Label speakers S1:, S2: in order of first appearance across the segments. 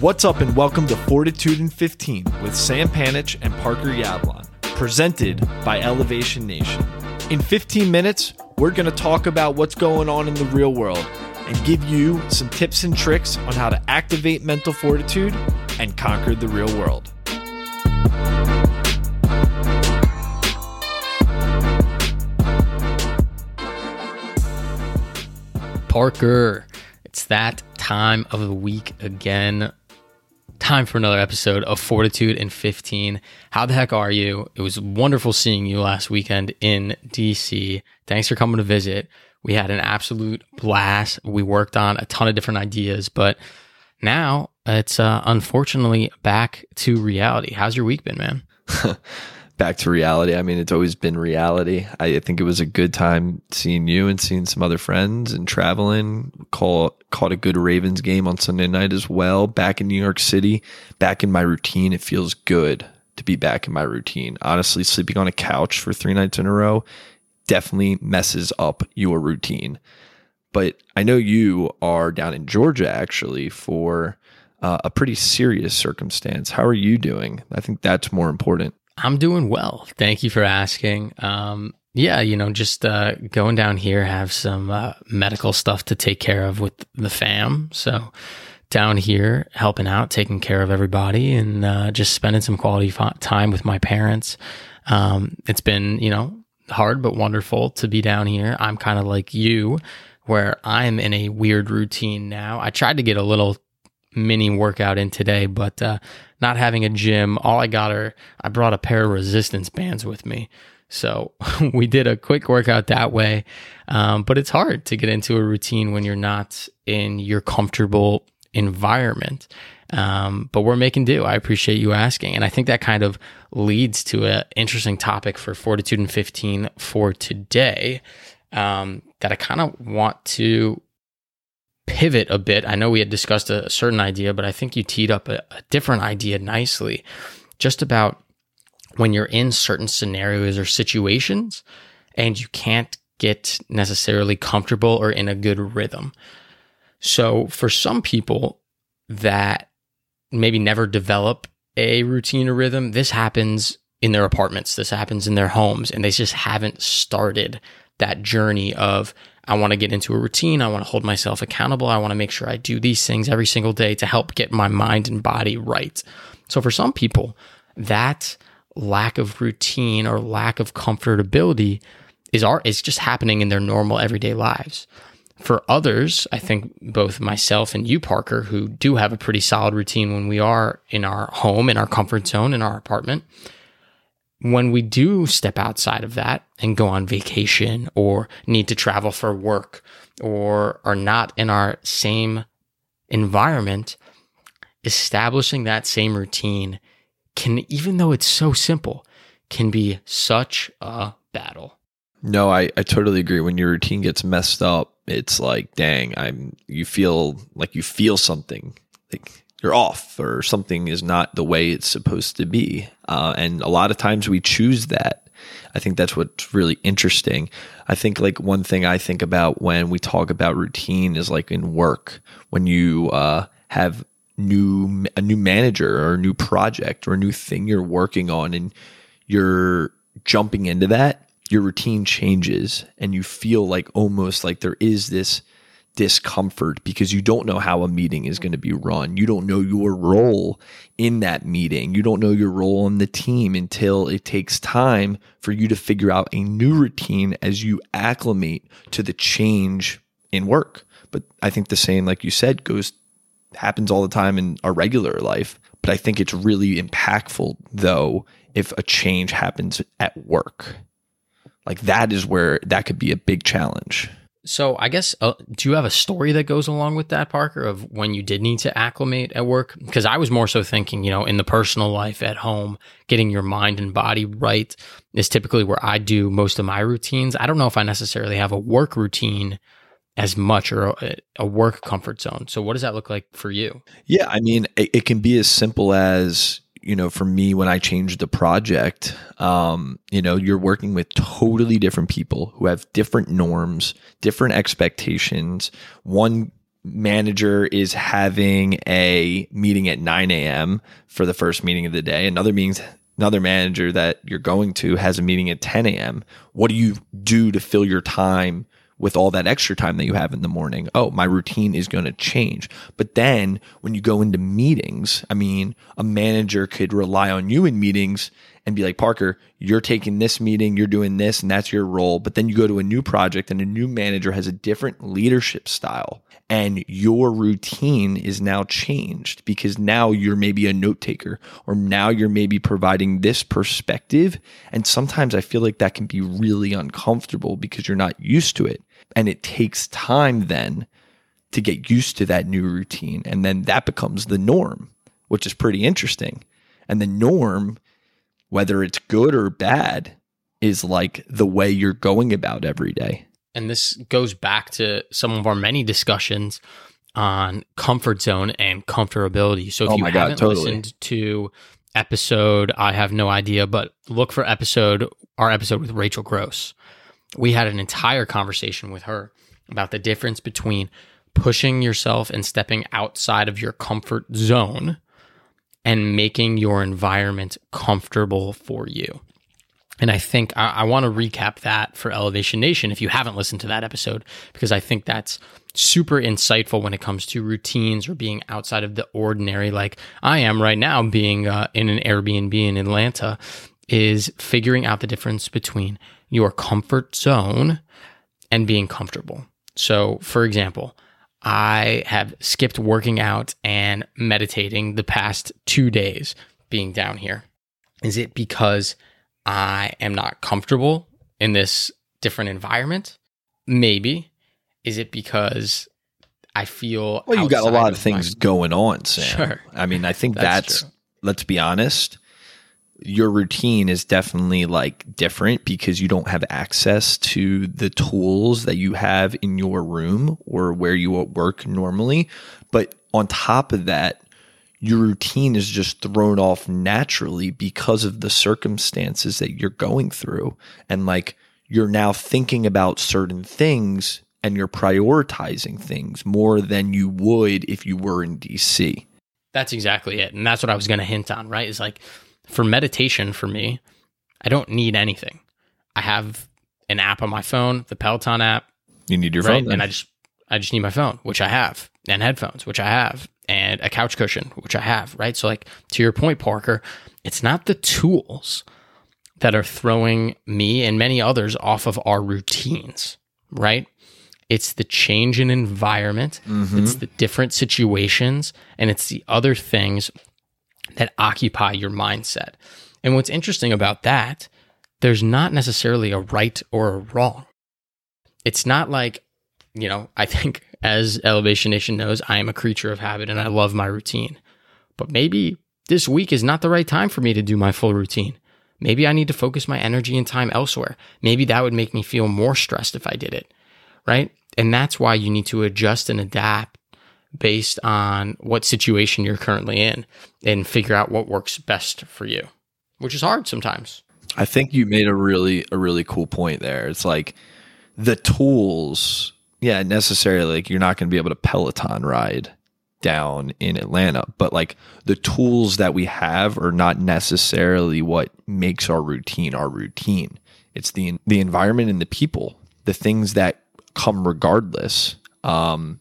S1: What's up, and welcome to Fortitude in 15 with Sam Panich and Parker Yablon, presented by Elevation Nation. In 15 minutes, we're going to talk about what's going on in the real world and give you some tips and tricks on how to activate mental fortitude and conquer the real world.
S2: Parker, it's that time of the week again. Time for another episode of Fortitude in 15. How the heck are you? It was wonderful seeing you last weekend in DC. Thanks for coming to visit. We had an absolute blast. We worked on a ton of different ideas, but now it's uh, unfortunately back to reality. How's your week been, man?
S1: back to reality. I mean, it's always been reality. I think it was a good time seeing you and seeing some other friends and traveling. Call, caught a good Ravens game on Sunday night as well. Back in New York City, back in my routine. It feels good to be back in my routine. Honestly, sleeping on a couch for three nights in a row definitely messes up your routine. But I know you are down in Georgia actually for uh, a pretty serious circumstance. How are you doing? I think that's more important.
S2: I'm doing well. Thank you for asking. Um, yeah, you know, just uh, going down here, have some uh, medical stuff to take care of with the fam. So down here, helping out, taking care of everybody, and uh, just spending some quality time with my parents. Um, it's been, you know, hard but wonderful to be down here. I'm kind of like you, where I'm in a weird routine now. I tried to get a little mini workout in today, but uh, not having a gym, all I got are I brought a pair of resistance bands with me. So we did a quick workout that way. Um, but it's hard to get into a routine when you're not in your comfortable environment. Um, but we're making do. I appreciate you asking. And I think that kind of leads to an interesting topic for Fortitude in 15 for today um, that I kind of want to pivot a bit. I know we had discussed a certain idea, but I think you teed up a, a different idea nicely just about when you're in certain scenarios or situations and you can't get necessarily comfortable or in a good rhythm. So, for some people that maybe never develop a routine or rhythm, this happens in their apartments, this happens in their homes, and they just haven't started that journey of I want to get into a routine. I want to hold myself accountable. I want to make sure I do these things every single day to help get my mind and body right. So for some people, that lack of routine or lack of comfortability is art is just happening in their normal everyday lives. For others, I think both myself and you, Parker, who do have a pretty solid routine when we are in our home, in our comfort zone, in our apartment, when we do step outside of that and go on vacation or need to travel for work or are not in our same environment, establishing that same routine can, even though it's so simple, can be such a battle.
S1: No, I, I totally agree. When your routine gets messed up, it's like, dang, I'm you feel like you feel something. Like you're off or something is not the way it's supposed to be. Uh, and a lot of times we choose that. I think that's what's really interesting. I think like one thing I think about when we talk about routine is like in work when you uh, have new a new manager or a new project or a new thing you're working on and you're jumping into that your routine changes and you feel like almost like there is this discomfort because you don't know how a meeting is going to be run. You don't know your role in that meeting. You don't know your role on the team until it takes time for you to figure out a new routine as you acclimate to the change in work. But I think the same, like you said, goes happens all the time in our regular life. But I think it's really impactful though if a change happens at work. Like that is where that could be a big challenge.
S2: So I guess uh, do you have a story that goes along with that, Parker, of when you did need to acclimate at work? Because I was more so thinking, you know, in the personal life at home, getting your mind and body right is typically where I do most of my routines. I don't know if I necessarily have a work routine as much or a, a work comfort zone. So what does that look like for you?
S1: Yeah, I mean, it, it can be as simple as you know, for me, when I changed the project, um, you know, you're working with totally different people who have different norms, different expectations. One manager is having a meeting at 9 a.m. for the first meeting of the day. Another meetings another manager that you're going to has a meeting at 10 a.m. What do you do to fill your time with all that extra time that you have in the morning? Oh, my routine is going to change. But then when you go into meetings, I mean, a manager could rely on you in meetings and be like, Parker, you're taking this meeting, you're doing this, and that's your role. But then you go to a new project and a new manager has a different leadership style and your routine is now changed because now you're maybe a note taker or now you're maybe providing this perspective. And sometimes I feel like that can be really uncomfortable because you're not used to it. And it takes time then to get used to that new routine. And then that becomes the norm, which is pretty interesting. And the norm, whether it's good or bad, is like the way you're going about every day
S2: and this goes back to some of our many discussions on comfort zone and comfortability. So if
S1: oh
S2: you
S1: God,
S2: haven't
S1: totally.
S2: listened to episode, I have no idea, but look for episode our episode with Rachel Gross. We had an entire conversation with her about the difference between pushing yourself and stepping outside of your comfort zone and making your environment comfortable for you. And I think I, I want to recap that for Elevation Nation if you haven't listened to that episode, because I think that's super insightful when it comes to routines or being outside of the ordinary, like I am right now, being uh, in an Airbnb in Atlanta, is figuring out the difference between your comfort zone and being comfortable. So, for example, I have skipped working out and meditating the past two days being down here. Is it because I am not comfortable in this different environment? Maybe. Is it because I feel
S1: well? You got a lot of things
S2: my-
S1: going on, Sam.
S2: Sure.
S1: I mean, I think
S2: That's
S1: that's, let's be honest. Your routine is definitely like different because you don't have access to the tools that you have in your room or where you work normally. But on top of that, your routine is just thrown off naturally because of the circumstances that you're going through. And like you're now thinking about certain things and you're prioritizing things more than you would if you were in DC.
S2: That's exactly it. And that's what I was going to hint on, right? Is like for meditation for me, I don't need anything. I have an app on my phone, the Peloton app,
S1: You need your
S2: right?
S1: phone. then.
S2: And I just I just need my phone, which I have, and headphones, which I have, and a couch cushion, which I have, right? So like to your point, Parker, it's not the tools that are throwing me and many others off of our routines, right? It's the change in environment,
S1: Mhm.
S2: it's the different situations, and it's the other things that occupy your mindset. And what's interesting about that, there's not necessarily a right or a wrong. It's not like, you know, I think as Elevation Nation knows, I am a creature of habit and I love my routine. But maybe this week is not the right time for me to do my full routine. Maybe I need to focus my energy and time elsewhere. Maybe that would make me feel more stressed if I did it. Right. And that's why you need to adjust and adapt based on what situation you're currently in and figure out what works best for you, which is hard sometimes.
S1: I think you made a really a really cool point there. It's like the tools, yeah, necessarily like you're not going to be able to Peloton ride down in Atlanta, but like the tools that we have are not necessarily what makes our routine our routine. It's the the environment and the people, the things that come regardless. Um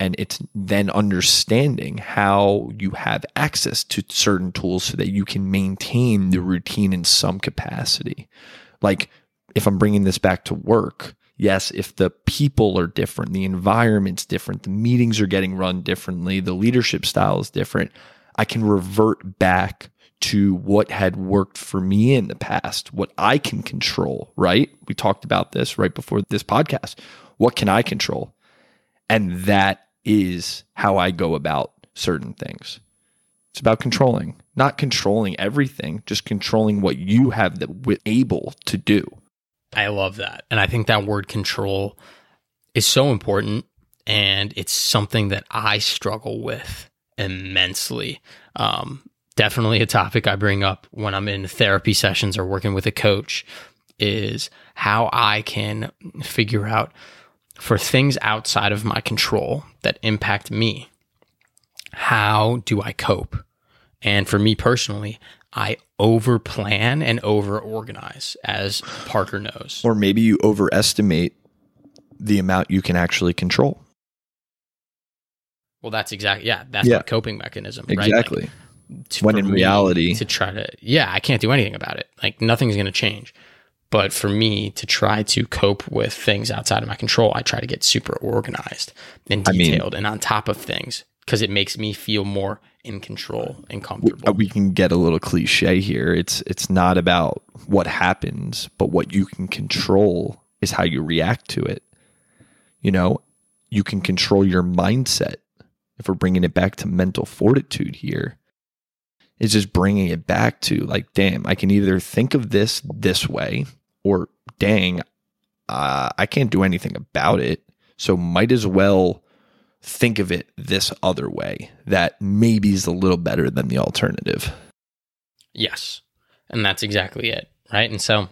S1: and it's then understanding how you have access to certain tools so that you can maintain the routine in some capacity. Like if I'm bringing this back to work, yes, if the people are different, the environment's different, the meetings are getting run differently, the leadership style is different, I can revert back to what had worked for me in the past, what I can control, right? We talked about this right before this podcast. What can I control? And that is how I go about certain things. It's about controlling, not controlling everything, just controlling what you have the able to do.
S2: I love that. And I think that word control is so important. And it's something that I struggle with immensely. Um, definitely a topic I bring up when I'm in therapy sessions or working with a coach is how I can figure out for things outside of my control that impact me, how do I cope? And for me personally, I over plan and over organize, as Parker knows.
S1: Or maybe you overestimate the amount you can actually control.
S2: Well, that's exactly yeah. That's
S1: Yeah.
S2: coping mechanism. Right?
S1: Exactly.
S2: Like, to-
S1: When in reality-
S2: to try to yeah, I can't do anything about it. Like nothing's going to change. But for me to try to cope with things outside of my control, I try to get super organized and
S1: I mean-
S2: detailed and on top of things because it makes me feel more in control and comfortable.
S1: uh, we can get a little cliche here. It's it's not about what happens, but what you can control is how you react to it. You know, you can control your mindset. If we're bringing it back to mental fortitude here, it's just bringing it back to like, damn, I can either think of this this way, or dang, uh, I can't do anything about it. So might as well think of it this other way that maybe is a little better than the alternative.
S2: Yes. And that's exactly it. Right. And so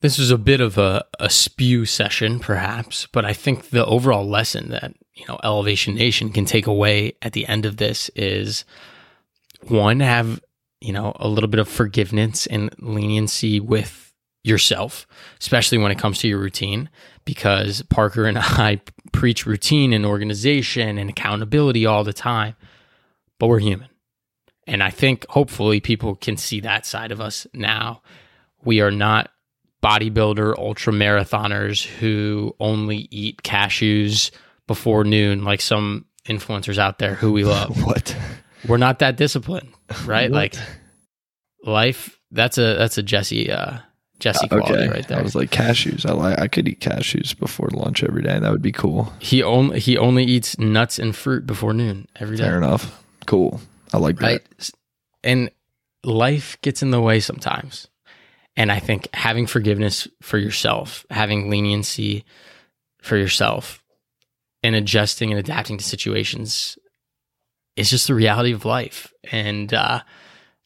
S2: this was a bit of a, a spew session, perhaps, but I think the overall lesson that, you know, Elevation Nation can take away at the end of this is one, have, you know, a little bit of forgiveness and leniency with yourself, especially when it comes to your routine, because Parker and I preach routine and organization and accountability all the time, but we're human. And I think hopefully people can see that side of us now. We are not bodybuilder ultra marathoners who only eat cashews before noon, like some influencers out there who we love.
S1: What?
S2: We're not that disciplined, right? Like life. That's a that's a Jesse uh, Jesse quality
S1: okay,
S2: right there.
S1: I was like cashews. I like. I could eat cashews before lunch every day. That would be cool.
S2: he only he only eats nuts and fruit before noon every day.
S1: Fair enough. Cool. I like that.
S2: And life gets in the way sometimes. And I think having forgiveness for yourself, having leniency for yourself, and adjusting and adapting to situations is just the reality of life. And, uh,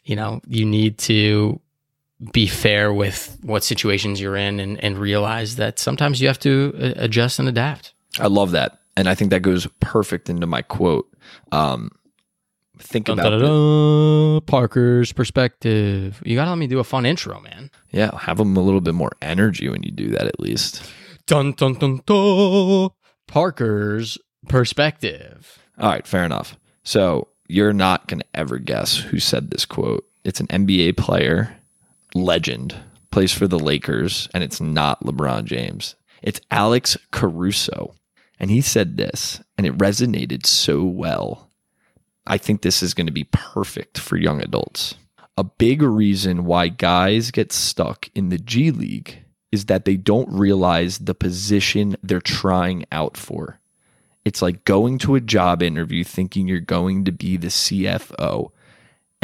S2: you know, you need to be fair with what situations you're in and, and realize that sometimes you have to uh, adjust and adapt.
S1: I love that, and I think that goes perfect into my quote. Um, think
S2: Dun,
S1: about
S2: dun,
S1: the-
S2: dun, dun. Parker's perspective. You gotta let me do a fun intro, man.
S1: yeah, have them a little bit more energy when you do that. At least.
S2: Dun dun dun dun. Parker's perspective.
S1: All right, fair enough. So you're not going to ever guess who said this quote. It's an NBA player, legend, plays for the Lakers, and it's not LeBron James. It's Alex Caruso. And he said this, and it resonated so well. I think this is going to be perfect for young adults. A big reason why guys get stuck in the G League is that they don't realize the position they're trying out for. It's like going to a job interview thinking you're going to be the CFO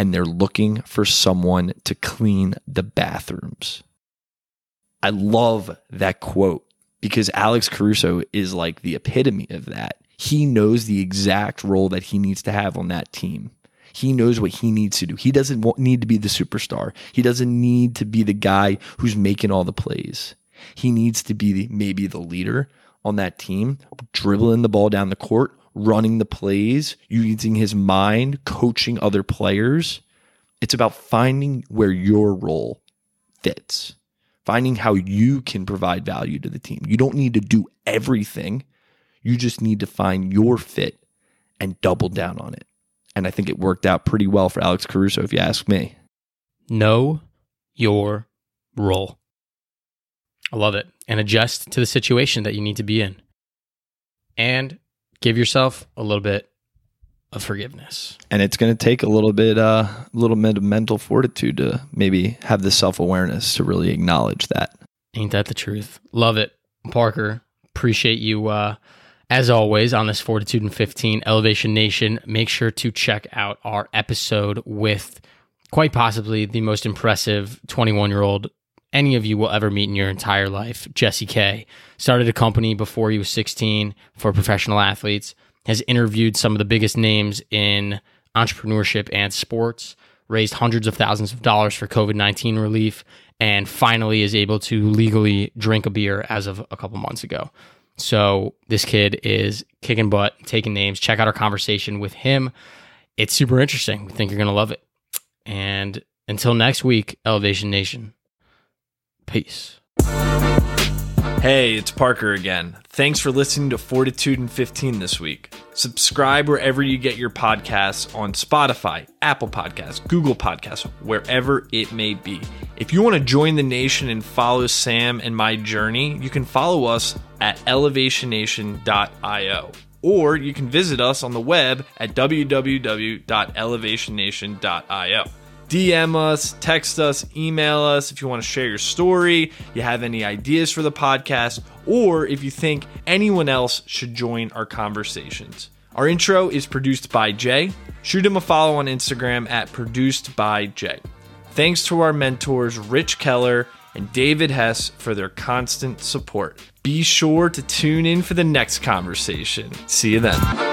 S1: and they're looking for someone to clean the bathrooms. I love that quote because Alex Caruso is like the epitome of that. He knows the exact role that he needs to have on that team. He knows what he needs to do. He doesn't need to be the superstar. He doesn't need to be the guy who's making all the plays. He needs to be maybe the leader on that team, dribbling the ball down the court, running the plays, using his mind, coaching other players. It's about finding where your role fits, finding how you can provide value to the team. You don't need to do everything. You just need to find your fit and double down on it. And I think it worked out pretty well for Alex Caruso, if you ask me.
S2: Know your role. I love it. And adjust to the situation that you need to be in. And give yourself a little bit of forgiveness.
S1: And it's going to take a little bit, uh, a little bit of mental fortitude to maybe have the self awareness to really acknowledge that.
S2: Ain't that the truth? Love it. Parker, appreciate you uh as always on this Fortitude in 15 Elevation Nation. Make sure to check out our episode with quite possibly the most impressive 21 year old any of you will ever meet in your entire life. Jesse K started a company before he was 16 for professional athletes, has interviewed some of the biggest names in entrepreneurship and sports, raised hundreds of thousands of dollars for COVID 19 relief, and finally is able to legally drink a beer as of a couple months ago. So this kid is kicking butt, taking names. Check out our conversation with him. It's super interesting. We think you're going to love it. And until next week, Elevation Nation, peace.
S1: Hey, it's Parker again. Thanks for listening to Fortitude in 15 this week. Subscribe wherever you get your podcasts on Spotify, Apple Podcasts, Google Podcasts, wherever it may be. If you want to join the nation and follow Sam and my journey, you can follow us at elevationnation.io or you can visit us on the web at www.elevationnation.io. DM us, text us, email us if you want to share your story, you have any ideas for the podcast, or if you think anyone else should join our conversations. Our intro is produced by Jay. Shoot him a follow on Instagram at produced by Jay. Thanks to our mentors, Rich Keller and David Hess, for their constant support. Be sure to tune in for the next conversation. See you then.